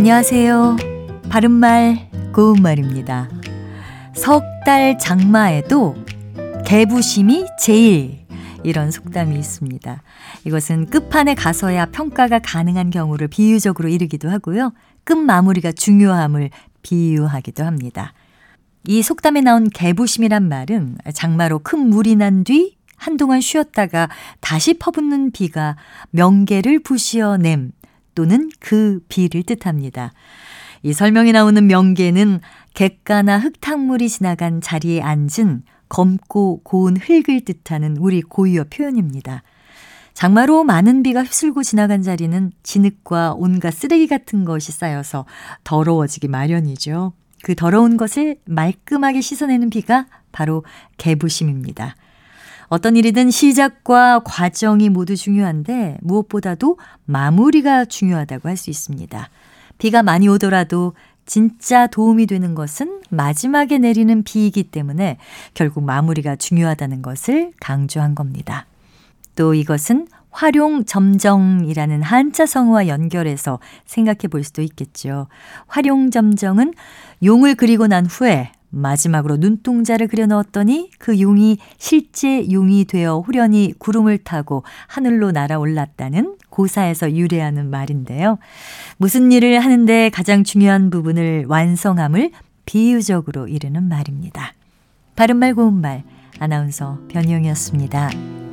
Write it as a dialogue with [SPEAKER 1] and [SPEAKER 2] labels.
[SPEAKER 1] 안녕하세요. 바른말, 고운말입니다. 석달 장마에도 개부심이 제일 이런 속담이 있습니다. 이것은 끝판에 가서야 평가가 가능한 경우를 비유적으로 이르기도 하고요. 끝 마무리가 중요함을 비유하기도 합니다. 이 속담에 나온 개부심이란 말은 장마로 큰 물이 난 뒤 한동안 쉬었다가 다시 퍼붓는 비가 명계를 부시어냄 또는 그 비를 뜻합니다. 이 설명이 나오는 명계는 객가나 흙탕물이 지나간 자리에 앉은 검고 고운 흙을 뜻하는 우리 고유어 표현입니다. 장마로 많은 비가 휩쓸고 지나간 자리는 진흙과 온갖 쓰레기 같은 것이 쌓여서 더러워지기 마련이죠. 그 더러운 것을 말끔하게 씻어내는 비가 바로 개부심입니다. 어떤 일이든 시작과 과정이 모두 중요한데 무엇보다도 마무리가 중요하다고 할 수 있습니다. 비가 많이 오더라도 진짜 도움이 되는 것은 마지막에 내리는 비이기 때문에 결국 마무리가 중요하다는 것을 강조한 겁니다. 또 이것은 활용 점정이라는 한자 성어와 연결해서 생각해 볼 수도 있겠죠. 활용 점정은 용을 그리고 난 후에 마지막으로 눈동자를 그려 넣었더니 그 용이 실제 용이 되어 후련히 구름을 타고 하늘로 날아올랐다는 고사에서 유래하는 말인데요. 무슨 일을 하는데 가장 중요한 부분을 완성함을 비유적으로 이르는 말입니다. 바른말 고운말 아나운서 변희영이었습니다.